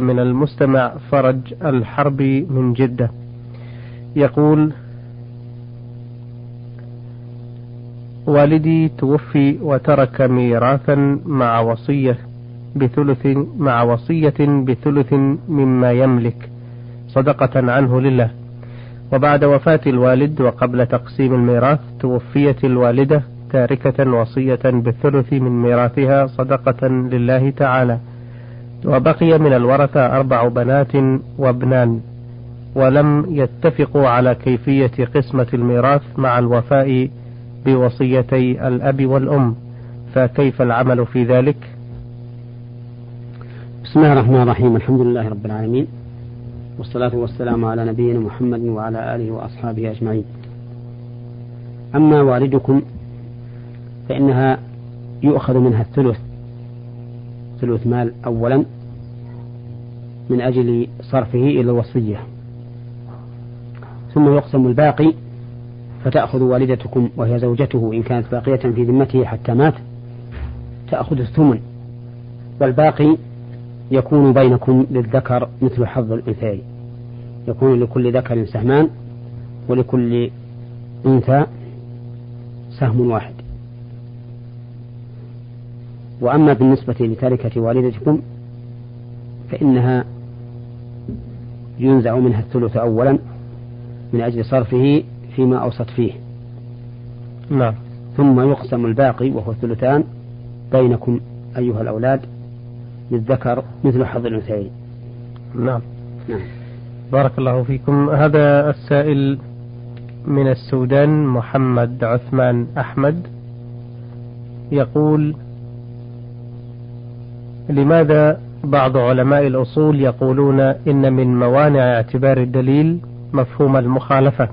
من المستمع فرج الحربي من جدة. يقول والدي توفي وترك ميراثا مع وصية بثلث مع وصية بثلث مما يملك صدقة عنه لله. وبعد وفاة الوالد وقبل تقسيم الميراث توفيت الوالدة تاركة وصية بالثلث من ميراثها صدقة لله تعالى. وبقي من الورثة أربع بنات وابنان ولم يتفقوا على كيفية قسمة الميراث مع الوفاء بوصيتي الأب والأم. فكيف العمل في ذلك؟ بسم الله الرحمن الرحيم الحمد لله رب العالمين والصلاة والسلام على نبينا محمد وعلى آله وأصحابه أجمعين. أما والدكم فإنها يؤخذ منها الثلث ثلث مال أولا من أجل صرفه إلى الوصية. ثم يقسم الباقي فتأخذ والدتكم وهي زوجته إن كانت باقية في ذمته حتى مات تأخذ الثمن. والباقي يكون بينكم للذكر مثل حظ الأنثيين. يكون لكل ذكر سهمان ولكل أنثى سهم واحد. وأما بالنسبة لتركة والدتكم فإنها ينزع منها الثلث أولا من أجل صرفه فيما أوصت فيه. نعم. ثم يقسم الباقي وهو الثلثان بينكم أيها الأولاد للذكر مثل حظ الأنثيين. نعم. نعم. بارك الله فيكم. هذا السائل من السودان محمد عثمان أحمد يقول لماذا بعض علماء الأصول يقولون إن من موانع اعتبار الدليل مفهوم المخالفة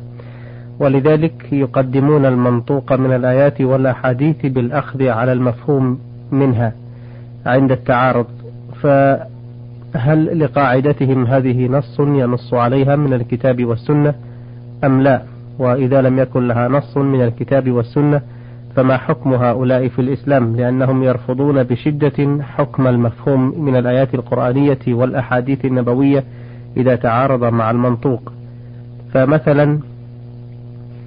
ولذلك يقدمون المنطوق من الآيات والأحاديث بالأخذ على المفهوم منها عند التعارض. فهل لقاعدتهم هذه نص ينص عليها من الكتاب والسنة أم لا؟ وإذا لم يكن لها نص من الكتاب والسنة فما حكم هؤلاء في الإسلام لأنهم يرفضون بشدة حكم المفهوم من الآيات القرآنية والأحاديث النبوية إذا تعارض مع المنطوق؟ فمثلا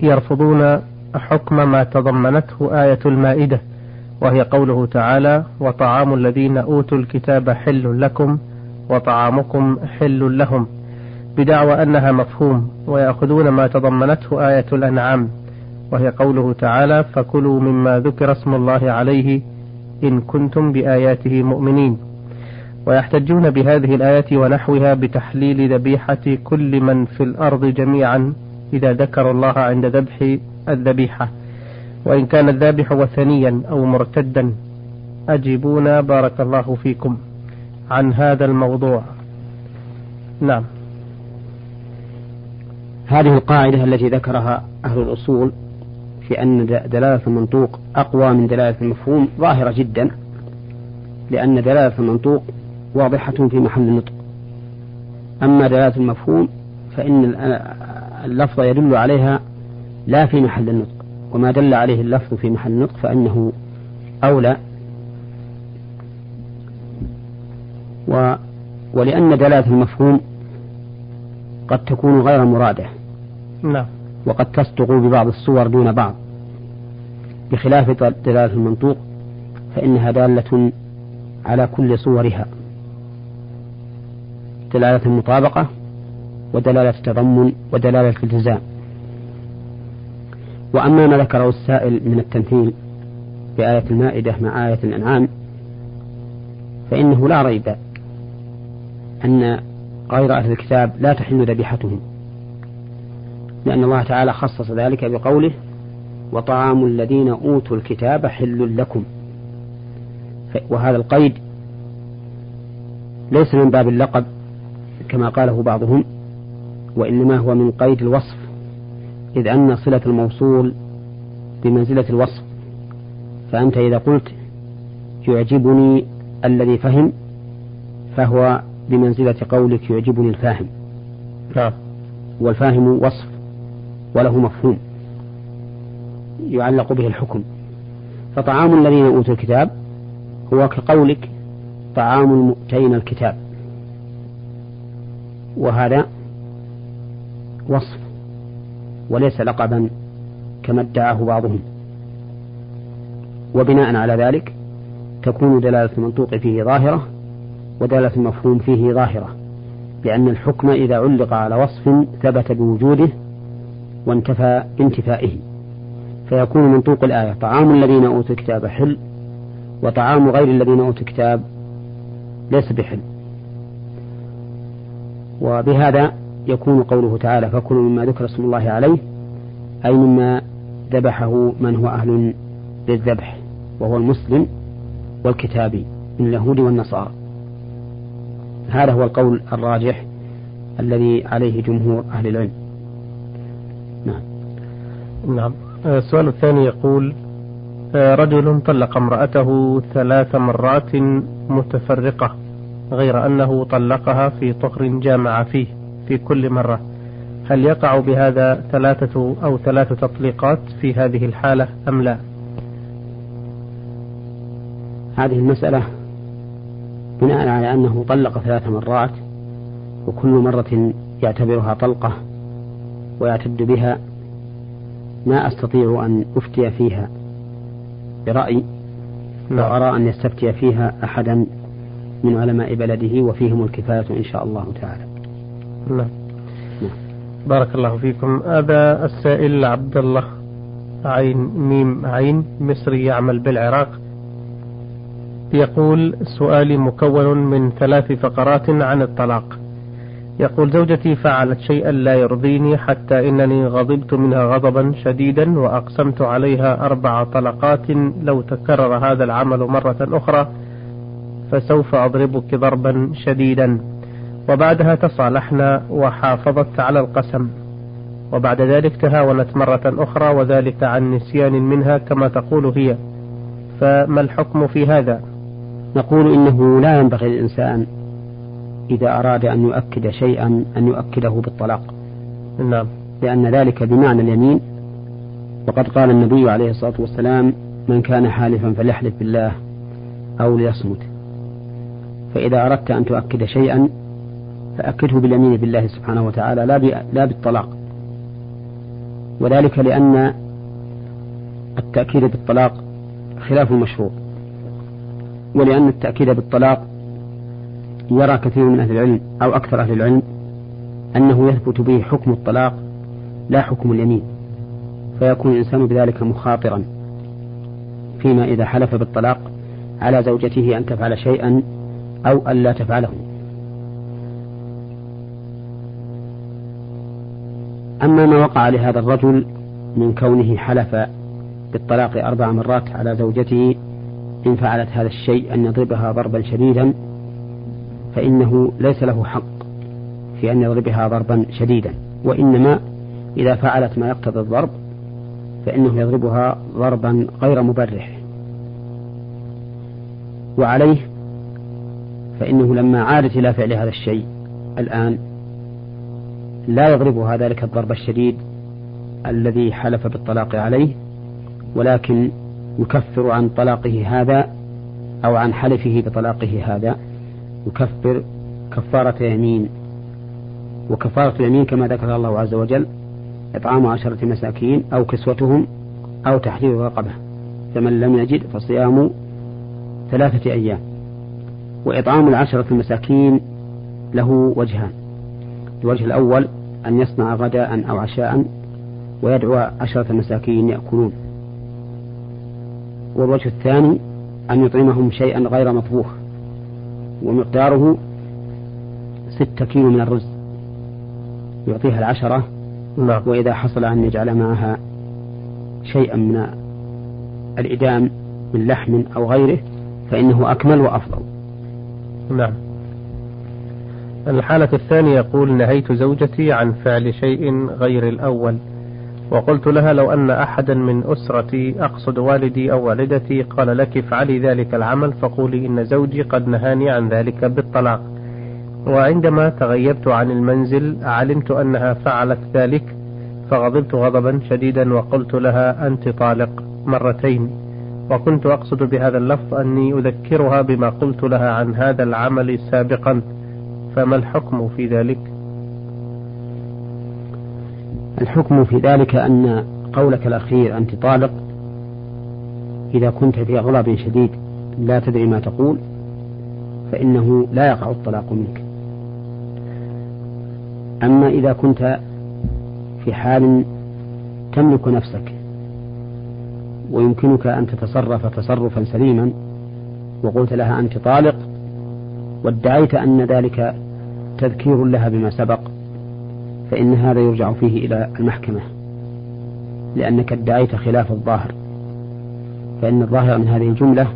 يرفضون حكم ما تضمنته آية المائدة وهي قوله تعالى وطعام الذين أوتوا الكتاب حل لكم وطعامكم حل لهم بدعوى أنها مفهوم ويأخذون ما تضمنته آية الأنعام. وهي قوله تعالى فكلوا مما ذكر اسم الله عليه إن كنتم بآياته مؤمنين. ويحتجون بهذه الآية ونحوها بتحليل ذبيحة كل من في الأرض جميعا إذا ذكر الله عند ذبح الذبيحة. وإن كان الذابح وثنيا أو مرتدا أجيبونا بارك الله فيكم عن هذا الموضوع. نعم. هذه القاعدة التي ذكرها أهل الأصول في أن دلالة المنطوق أقوى من دلالة المفهوم ظاهرة جدا لأن دلالة المنطوق واضحة في محل النطق. أما دلالة المفهوم فإن اللفظ يدل عليها لا في محل النطق وما دل عليه اللفظ في محل النطق فإنه أولى. و ولأن دلالة المفهوم قد تكون غير مرادة. نعم. وقد تصدق ببعض الصور دون بعض. بخلاف دلالة المنطوق فإنها دالة على كل صورها. دلالة المطابقة ودلالة التضمن ودلالة الالتزام وأما ما ذكره السائل من التمثيل بآية المائدة مع آية الأنعام فإنه لا ريب أن غير أهل الكتاب لا تحل ذبيحتهم. لأن الله تعالى خصص ذلك بقوله وطعام الذين أوتوا الكتاب حل لكم. وهذا القيد ليس من باب اللقب كما قاله بعضهم وإنما هو من قيد الوصف إذ أن صلة الموصول بمنزلة الوصف. فأنت إذا قلت يعجبني الذي فهم فهو بمنزلة قولك يعجبني الفاهم. نعم. والفاهم وصف. وله مفهوم يعلق به الحكم. فطعام الذين أوتوا الكتاب هو كقولك طعام المؤتين الكتاب. وهذا وصف وليس لقبا كما ادعاه بعضهم. وبناء على ذلك تكون دلالة المنطوق فيه ظاهرة ودلالة المفهوم فيه ظاهرة لأن الحكم إذا علق على وصف ثبت بوجوده وانتفى بانتفائه فيكون منطوق الآية طعام الذين أوتوا الكتاب حل وطعام غير الذين أوتوا الكتاب ليس بحل. وبهذا يكون قوله تعالى فكلوا مما ذكر اسم الله عليه أي مما ذبحه من هو أهل للذبح وهو المسلم والكتابي من اليهود والنصارى. هذا هو القول الراجح الذي عليه جمهور أهل العلم. نعم. آه، السؤال الثاني يقول آه، رجل طلق امرأته ثلاث مرات متفرقة غير أنه طلقها في طهر جامع فيه في كل مرة. هل يقع بهذا ثلاثة أو ثلاث تطليقات في هذه الحالة أم لا؟ هذه المسألة بناء على أنه طلق ثلاث مرات وكل مرة يعتبرها طلقة ويعتد بها ما أستطيع أن أفتي فيها برأي نعم. وأرى أن يستفتي فيها أحدا من علماء بلده وفيهم الكفاية إن شاء الله تعالى نعم. نعم. بارك الله فيكم هذا السائل عبد الله عين ميم عين مصري يعمل بالعراق يقول سؤالي مكون من ثلاث فقرات عن الطلاق يقول زوجتي فعلت شيئا لا يرضيني حتى إنني غضبت منها غضبا شديدا وأقسمت عليها أربع طلقات لو تكرر هذا العمل مرة أخرى فسوف أضربك ضربا شديدا. وبعدها تصالحنا وحافظت على القسم. وبعد ذلك تهاونت مرة أخرى وذلك عن نسيان منها كما تقول هي. فما الحكم في هذا؟ نقول إنه لا ينبغي للإنسان إذا أراد أن يؤكد شيئا أن يؤكده بالطلاق. نعم. لأن ذلك بمعنى اليمين. وقد قال النبي عليه الصلاة والسلام من كان حالفا فليحلف بالله أو ليصمت. فإذا أردت أن تؤكد شيئا فأكده باليمين بالله سبحانه وتعالى لا لا بالطلاق. وذلك لأن التأكيد بالطلاق خلاف المشروط ولأن التأكيد بالطلاق يرى كثير من أهل العلم أو أكثر أهل العلم أنه يثبت به حكم الطلاق لا حكم اليمين فيكون الإنسان بذلك مخاطرا فيما إذا حلف بالطلاق على زوجته أن تفعل شيئا أو أن لا تفعله. أما ما وقع لهذا الرجل من كونه حلف بالطلاق أربع مرات على زوجته إن فعلت هذا الشيء أن يضربها ضربا شديدا فإنه ليس له حق في أن يضربها ضربا شديدا وإنما إذا فعلت ما يقتضي الضرب فإنه يضربها ضربا غير مبرح. وعليه فإنه لما عادت إلى فعل هذا الشيء الآن لا يضربها ذلك الضرب الشديد الذي حلف بالطلاق عليه ولكن يكفر عن طلاقه هذا أو عن حلفه بطلاقه هذا. يكفر كفارة يمين وكفارة اليمين كما ذكر الله عز وجل إطعام عشرة مساكين أو كسوتهم أو تحرير رقبة فمن لم يجد فصيام ثلاثة أيام. وإطعام العشرة المساكين له وجهان الوجه الأول أن يصنع غداء أو عشاء ويدعو عشرة مساكين يأكلون. والوجه الثاني أن يطعمهم شيئا غير مطبوخ ومقداره ستة كيلو من الرز. يعطيها العشرة. نعم. وإذا حصل أن يجعل معها شيئا من الإدام من لحم أو غيره فإنه أكمل وأفضل. نعم. الحالة الثانية يقول نهيت زوجتي عن فعل شيء غير الأول. وقلت لها لو أن أحدا من أسرتي أقصد والدي أو والدتي قال لك افعلي ذلك العمل فقولي إن زوجي قد نهاني عن ذلك بالطلاق. وعندما تغيبت عن المنزل علمت أنها فعلت ذلك فغضبت غضبا شديدا وقلت لها أنت طالق مرتين. وكنت أقصد بهذا اللفظ أني أذكرها بما قلت لها عن هذا العمل سابقا فما الحكم في ذلك؟ الحكم في ذلك أن قولك الأخير أنت طالق. إذا كنت في غضب شديد لا تدري ما تقول فإنه لا يقع الطلاق منك. أما إذا كنت في حال تملك نفسك ويمكنك أن تتصرف تصرفا سليما وقلت لها أنت طالق وادعيت أن ذلك تذكير لها بما سبق فإن هذا يرجع فيه إلى المحكمة لأنك ادعيت خلاف الظاهر. فإن الظاهر من هذه الجملة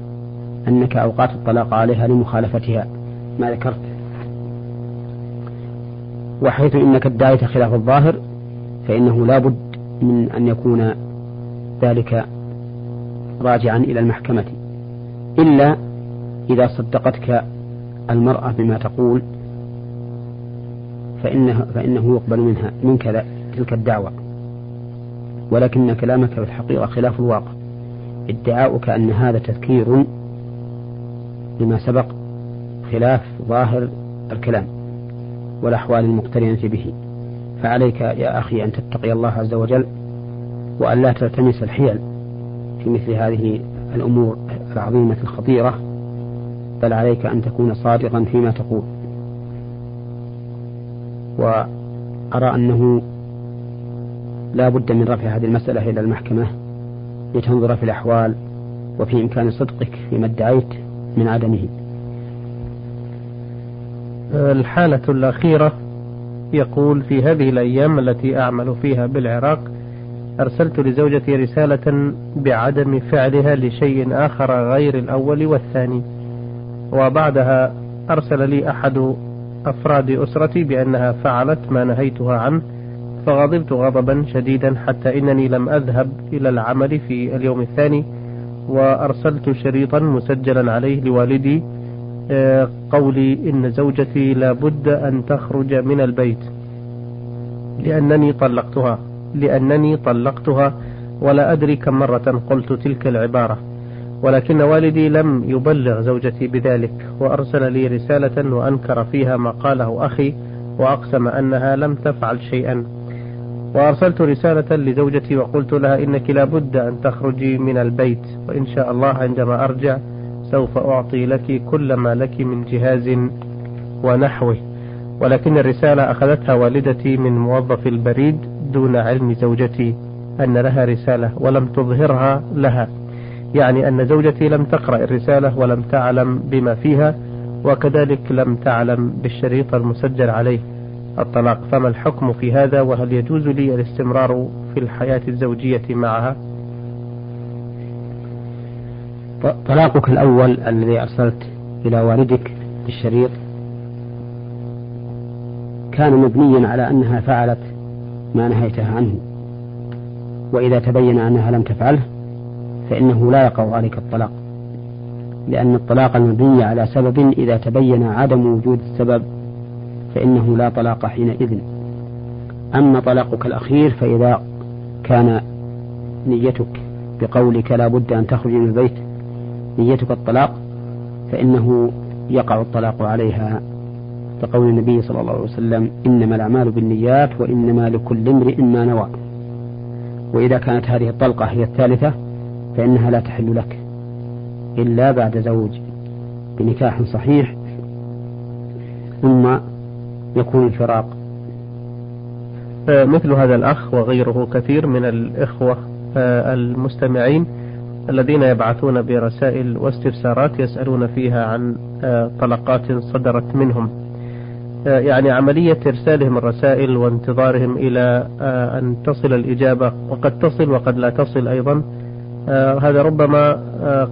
أنك أوقات الطلاق عليها لمخالفتها ما ذكرت. وحيث إنك ادعيت خلاف الظاهر فإنه لا بد من أن يكون ذلك راجعا إلى المحكمة إلا إذا صدقتك المرأة بما تقول فإنه, فإنه يقبل منها منك تلك الدعوة. ولكن كلامك في الحقيقة خلاف الواقع. ادعاؤك أن هذا تذكير لما سبق خلاف ظاهر الكلام والأحوال المقترنة به. فعليك يا أخي أن تتقي الله عز وجل وأن لا تلتمس الحيل في مثل هذه الأمور العظيمة الخطيرة. بل عليك أن تكون صادقا فيما تقول. وأرى أنه لا بد من رفع هذه المسألة إلى المحكمة لتنظر في الأحوال وفي إمكان صدقك فيما ادعيت من عدمه. الحالة الأخيرة يقول في هذه الأيام التي أعمل فيها بالعراق أرسلت لزوجتي رسالة بعدم فعلها لشيء آخر غير الأول والثاني وبعدها أرسل لي أحد أفراد أسرتي بأنها فعلت ما نهيتها عنه فغضبت غضبا شديدا حتى إنني لم أذهب إلى العمل في اليوم الثاني وأرسلت شريطا مسجلا عليه لوالدي آه، قولي إن زوجتي لابد أن تخرج من البيت لأنني طلقتها لأنني طلقتها ولا أدري كم مرة قلت تلك العبارة. ولكن والدي لم يبلغ زوجتي بذلك وأرسل لي رسالة وأنكر فيها ما قاله أخي وأقسم أنها لم تفعل شيئا. وأرسلت رسالة لزوجتي وقلت لها إنك لابد أن تخرجي من البيت وإن شاء الله عندما أرجع سوف أعطي لك كل ما لك من جهاز ونحوه. ولكن الرسالة أخذتها والدتي من موظف البريد دون علم زوجتي أن لها رسالة ولم تظهرها لها. يعني أن زوجتي لم تقرأ الرسالة ولم تعلم بما فيها وكذلك لم تعلم بالشريط المسجل عليه الطلاق. فما الحكم في هذا؟ وهل يجوز لي الاستمرار في الحياة الزوجية معها؟ طلاقك الأول الذي أرسلت إلى والدك بالشريط كان مبنيا على أنها فعلت ما نهيتها عنه وإذا تبين أنها لم تفعله فإنه لا يقع عليك الطلاق لأن الطلاق المبني على سبب إذا تبين عدم وجود السبب فإنه لا طلاق حينئذ. أما طلاقك الأخير فإذا كان نيتك بقولك لا بد أن تخرج من البيت نيتك الطلاق فإنه يقع الطلاق عليها كقول النبي صلى الله عليه وسلم إنما الأعمال بالنيات وإنما لكل امرئ ما نوى. وإذا كانت هذه الطلقة هي الثالثة فإنها لا تحل لك إلا بعد زوج بنكاح صحيح ثم يكون الفراق. آه، مثل هذا الأخ وغيره كثير من الإخوة آه، المستمعين الذين يبعثون برسائل واستفسارات يسألون فيها عن آه، طلقات صدرت منهم. يعني عملية إرسالهم الرسائل وانتظارهم إلى أن تصل الإجابة وقد تصل وقد لا تصل أيضا. هذا ربما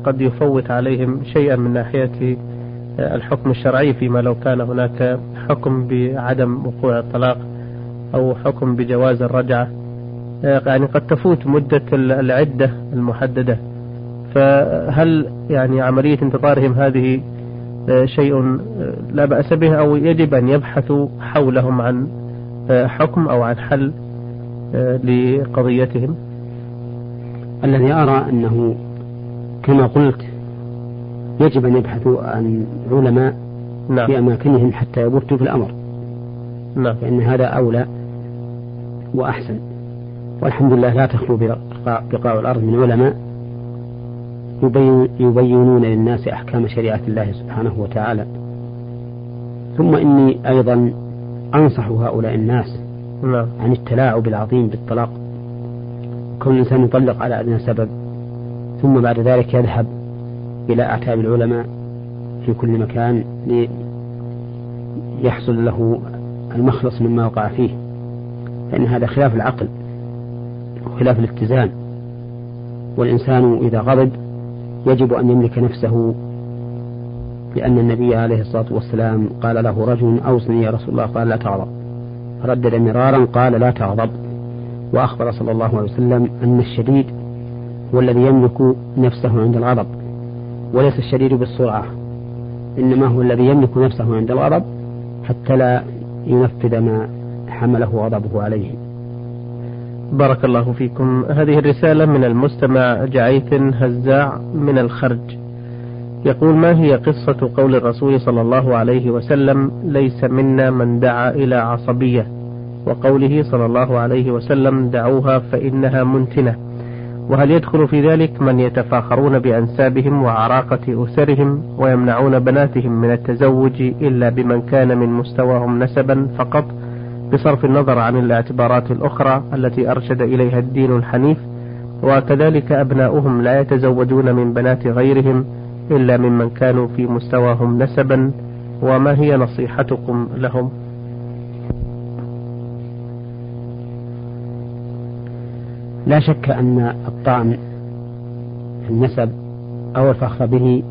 قد يفوت عليهم شيئا من ناحية الحكم الشرعي فيما لو كان هناك حكم بعدم وقوع الطلاق أو حكم بجواز الرجعة. يعني قد تفوت مدة العدة المحددة. فهل يعني عملية انتظارهم هذه شيء لا بأس به أو يجب أن يبحثوا حولهم عن حكم أو عن حل لقضيتهم؟ الذي أرى أنه كما قلت يجب أن يبحثوا عن علماء نعم. في أماكنهم حتى يبرتوا في الأمر نعم. فإن هذا أولى وأحسن والحمد لله لا تخلو بقاع الأرض من علماء يبينون للناس أحكام شريعة الله سبحانه وتعالى ثم إني أيضا أنصح هؤلاء الناس نعم. عن التلاعب العظيم بالطلاق كون الإنسان يطلق على أدنى سبب ثم بعد ذلك يذهب إلى أعتاب العلماء في كل مكان ليحصل له المخلص مما وقع فيه فإن هذا خلاف العقل وخلاف الاتزان. والإنسان إذا غضب يجب أن يملك نفسه لأن النبي عليه الصلاة والسلام قال له رجل أوصني يا رسول الله قال لا تغضب. فردد مرارا قال لا تغضب. وأخبر صلى الله عليه وسلم أن الشديد هو الذي يملك نفسه عند الغضب وليس الشديد بالسرعة إنما هو الذي يملك نفسه عند الغضب حتى لا ينفذ ما حمله غضبه عليه. بارك الله فيكم. هذه الرسالة من المستمع جعيث هزاع من الخرج. يقول ما هي قصة قول الرسول صلى الله عليه وسلم ليس منا من دعا إلى عصبية وقوله صلى الله عليه وسلم دعوها فإنها منتنة. وهل يدخل في ذلك من يتفاخرون بأنسابهم وعراقة أسرهم ويمنعون بناتهم من التزوج إلا بمن كان من مستواهم نسبا فقط بصرف النظر عن الاعتبارات الأخرى التي أرشد إليها الدين الحنيف؟ وكذلك أبناؤهم لا يتزوجون من بنات غيرهم إلا ممن كانوا في مستواهم نسبا وما هي نصيحتكم لهم؟ لا شك أن الطعن في النسب أو الفخر به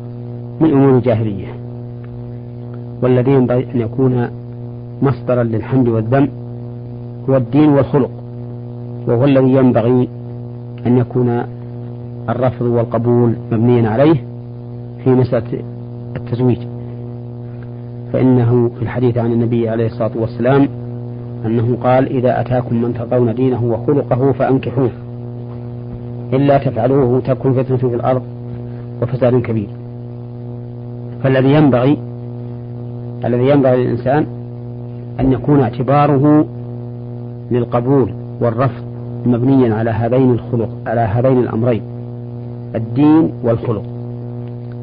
من أمور الجاهلية والذي ينبغي أن يكون مصدرا للحمد والذم هو الدين والخلق وهو الذي ينبغي أن يكون الرفض والقبول مبنيا عليه في مسألة التزويج. فإنه في الحديث عن النبي عليه الصلاة والسلام أنه قال إذا أتاكم من ترضون دينه وخلقه فأنكحوه. إلا تفعلوه تكن فتنة في الأرض وفساد كبير فالذي ينبغي الذي ينبغي للإنسان أن يكون اعتباره للقبول والرفض مبنيا على هذين الخلق على هذين الأمرين الدين والخلق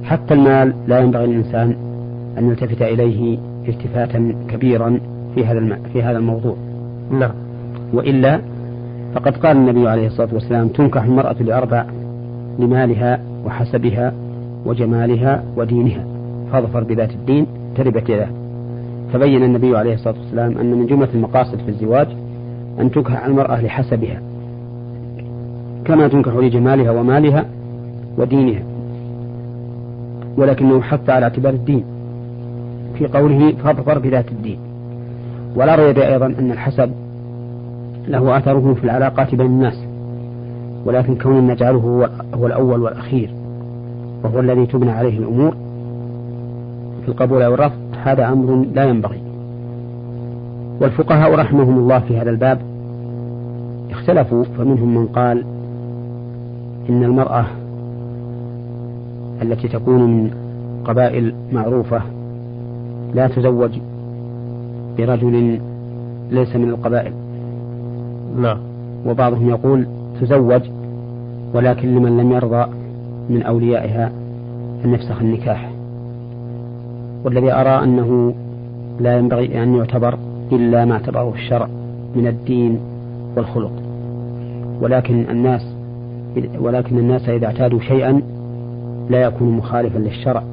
حتى المال لا ينبغي للإنسان أن يلتفت إليه التفاتا كبيرا في هذا في هذا الموضوع. نعم. وإلا فقد قال النبي عليه الصلاة والسلام تنكح المرأة لأربع لمالها وحسبها وجمالها ودينها. فاظفر بذات الدين تربت يداه فبين النبي عليه الصلاة والسلام أن من جملة المقاصد في الزواج أن تنكح المرأة لحسبها كما تنكح لجمالها ومالها ودينها ولكنه حث على اعتبار الدين. في قوله فاظفر بذات الدين. ولا ريب أيضا أن الحسب له أثره في العلاقات بين الناس ولكن كون نجعله هو الأول والأخير وهو الذي تبنى عليه الأمور في القبول أو الرفض هذا أمر لا ينبغي. والفقهاء رحمهم الله في هذا الباب اختلفوا فمنهم من قال إن المرأة التي تكون من قبائل معروفة لا تزوج برجل ليس من القبائل. نعم. وبعضهم يقول تزوج ولكن لمن لم يرضى من أوليائها أن يفسخ النكاح. والذي أرى أنه لا ينبغي أن يعتبر إلا ما اعتبره الشرع من الدين والخلق. ولكن الناس ولكن الناس إذا اعتادوا شيئا لا يكون مخالفا للشرع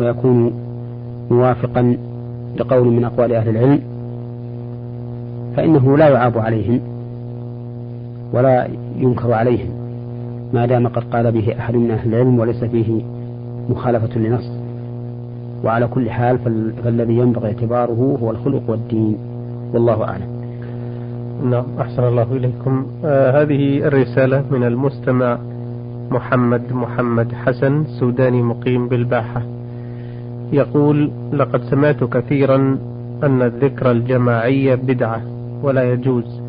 ويكون موافقا لقول من أقوال أهل العلم فإنه لا يعاب عليهم ولا ينكر عليهم ما دام قد قال به أحد من أهل العلم وليس فيه مخالفة لنص وعلى كل حال فالذي ينبغي اعتباره هو الخلق والدين والله أعلم. نعم أحسن الله إليكم. آه هذه الرسالة من المستمع محمد محمد حسن سوداني مقيم بالباحة. يقول لقد سمعت كثيرا أن الذكر الجماعي بدعة ولا يجوز.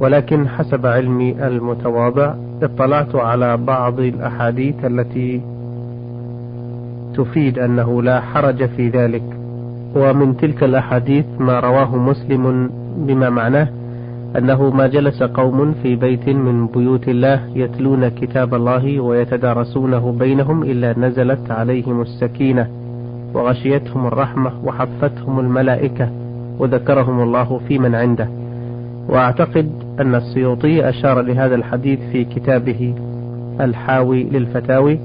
ولكن حسب علمي المتواضع اطلعت على بعض الأحاديث التي تفيد أنه لا حرج في ذلك. ومن تلك الأحاديث ما رواه مسلم بما معناه أنه ما جلس قوم في بيت من بيوت الله يتلون كتاب الله ويتدارسونه بينهم إلا نزلت عليهم السكينة وغشيتهم الرحمة وحفتهم الملائكة وذكرهم الله في من عنده. وأعتقد أن السيوطي أشار لهذا الحديث في كتابه الحاوي للفتاوي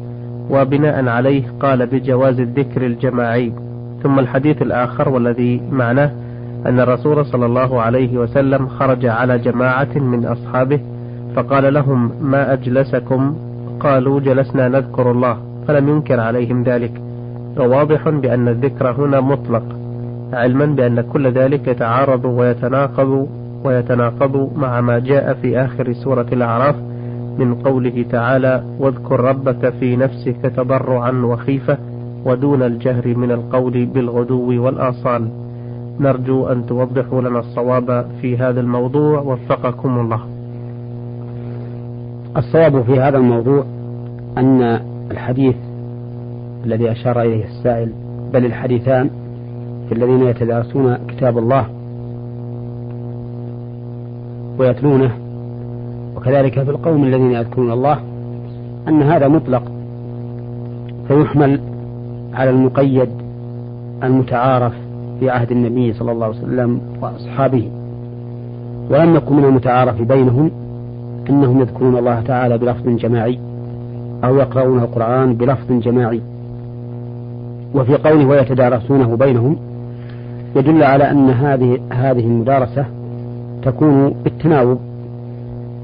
وبناء عليه قال بجواز الذكر الجماعي. ثم الحديث الآخر والذي معناه أن الرسول صلى الله عليه وسلم خرج على جماعة من أصحابه فقال لهم ما أجلسكم؟ قالوا جلسنا نذكر الله فلم ينكر عليهم ذلك. وواضح بأن الذكر هنا مطلق علما بأن كل ذلك يتعارض ويتناقض ويتناقض مع ما جاء في آخر سورة الأعراف من قوله تعالى واذكر ربك في نفسك تضرعا وخيفة ودون الجهر من القول بالغدو والآصال نرجو أن توضحوا لنا الصواب في هذا الموضوع. وفقكم الله. الصواب في هذا الموضوع أن الحديث الذي أشار إليه السائل بل الحديثان في الذين يتدارسون كتاب الله ويتلونه. وكذلك في القوم الذين يذكرون الله أن هذا مطلق فيحمل على المقيد المتعارف في عهد النبي صلى الله عليه وسلم وأصحابه. ولم يكن من المتعارف بينهم أنهم يذكرون الله تعالى بلفظ جماعي أو يقرؤون القرآن بلفظ جماعي. وفي قوله ويتدارسونه بينهم يدل على أن هذه هذه المدارسة تكون بالتناوب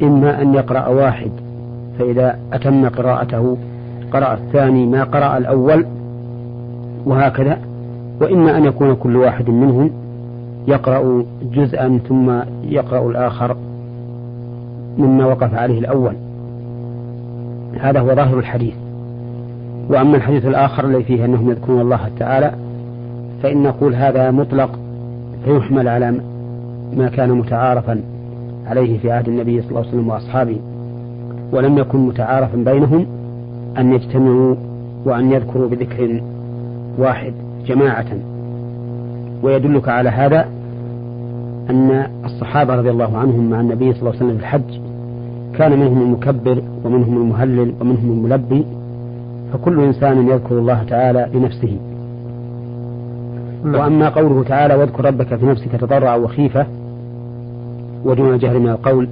إما أن يقرأ واحد فإذا أتم قراءته قرأ الثاني ما قرأ الأول وهكذا وإما أن يكون كل واحد منهم يقرأ جزءا ثم يقرأ الآخر مما وقف عليه الأول. هذا هو ظاهر الحديث. وأما الحديث الآخر الذي فيه أنهم يذكرون الله تعالى فإن نقول هذا مطلق فيحمل على ما كان متعارفا عليه في عهد النبي صلى الله عليه وسلم وأصحابه ولم يكن متعارفا بينهم أن يجتمعوا وأن يذكروا بذكر واحد جماعة. ويدلك على هذا أن الصحابة رضي الله عنهم مع النبي صلى الله عليه وسلم في الحج كان منهم المكبر ومنهم المهلل ومنهم الملبي فكل إنسان يذكر الله تعالى لنفسه. نعم. وأما قوله تعالى واذكر ربك في نفسك تضرعا وخيفة ودون الجهر من القول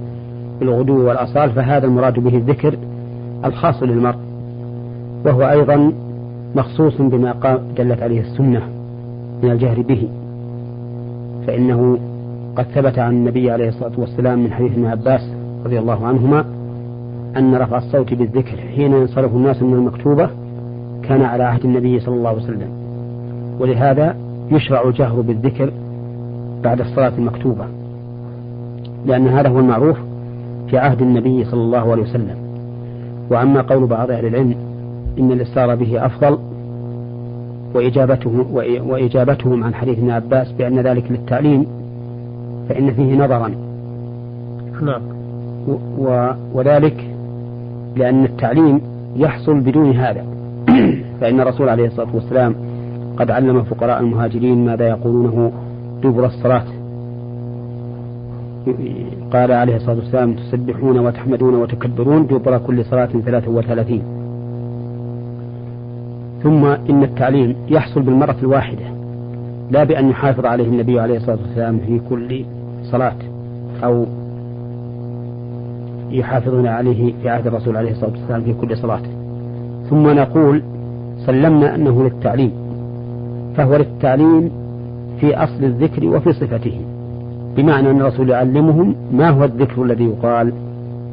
بالغدو والأصال فهذا المراد به الذكر الخاص للمرء وهو أيضا مخصوص بما دلت عليه السنة من الجهر به فإنه قد ثبت عن النبي عليه الصلاة والسلام من حديث ابن عباس رضي الله عنهما أن رفع الصوت بالذكر حين ينصرف الناس من المكتوبة كان على عهد النبي صلى الله عليه وسلم ولهذا يشرع الجهر بالذكر بعد الصلاة المكتوبة لأن هذا هو المعروف في عهد النبي صلى الله عليه وسلم. وأما قول بعض أهل العلم إن الإصرار به أفضل وإجابته وإجابتهم عن حديث ابن عباس بأن ذلك للتعليم فإن فيه نظرا. نعم. وذلك لأن التعليم يحصل بدون هذا. فإن الرسول عليه الصلاة والسلام قد علم فقراء المهاجرين ماذا يقولونه دبر الصلاة. قال عليه الصلاة والسلام تسبحون وتحمدون وتكبرون دبر كل صلاة ثلاثة وثلاثين. ثم إن التعليم يحصل بالمرة الواحدة لا بأن يحافظ عليه النبي عليه الصلاة والسلام في كل صلاة أو يحافظون عليه في عهد الرسول عليه الصلاة والسلام في كل صلاة. ثم نقول سلمنا أنه للتعليم. فهو للتعليم في أصل الذكر وفي صفته بمعنى أن الرسول يعلمهم ما هو الذكر الذي يقال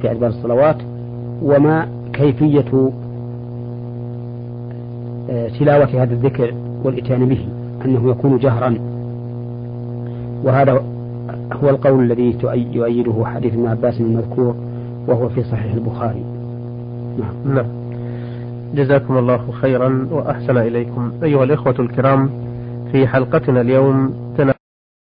في أدبار الصلوات وما كيفية آه، تلاوة هذا الذكر والإتيان به أنه يكون جهرا. وهذا هو القول الذي يؤيده حديث ابن عباس المذكور وهو في صحيح البخاري. نعم. نعم. جزاكم الله خيرا وأحسن إليكم. أيها الإخوة الكرام في حلقتنا اليوم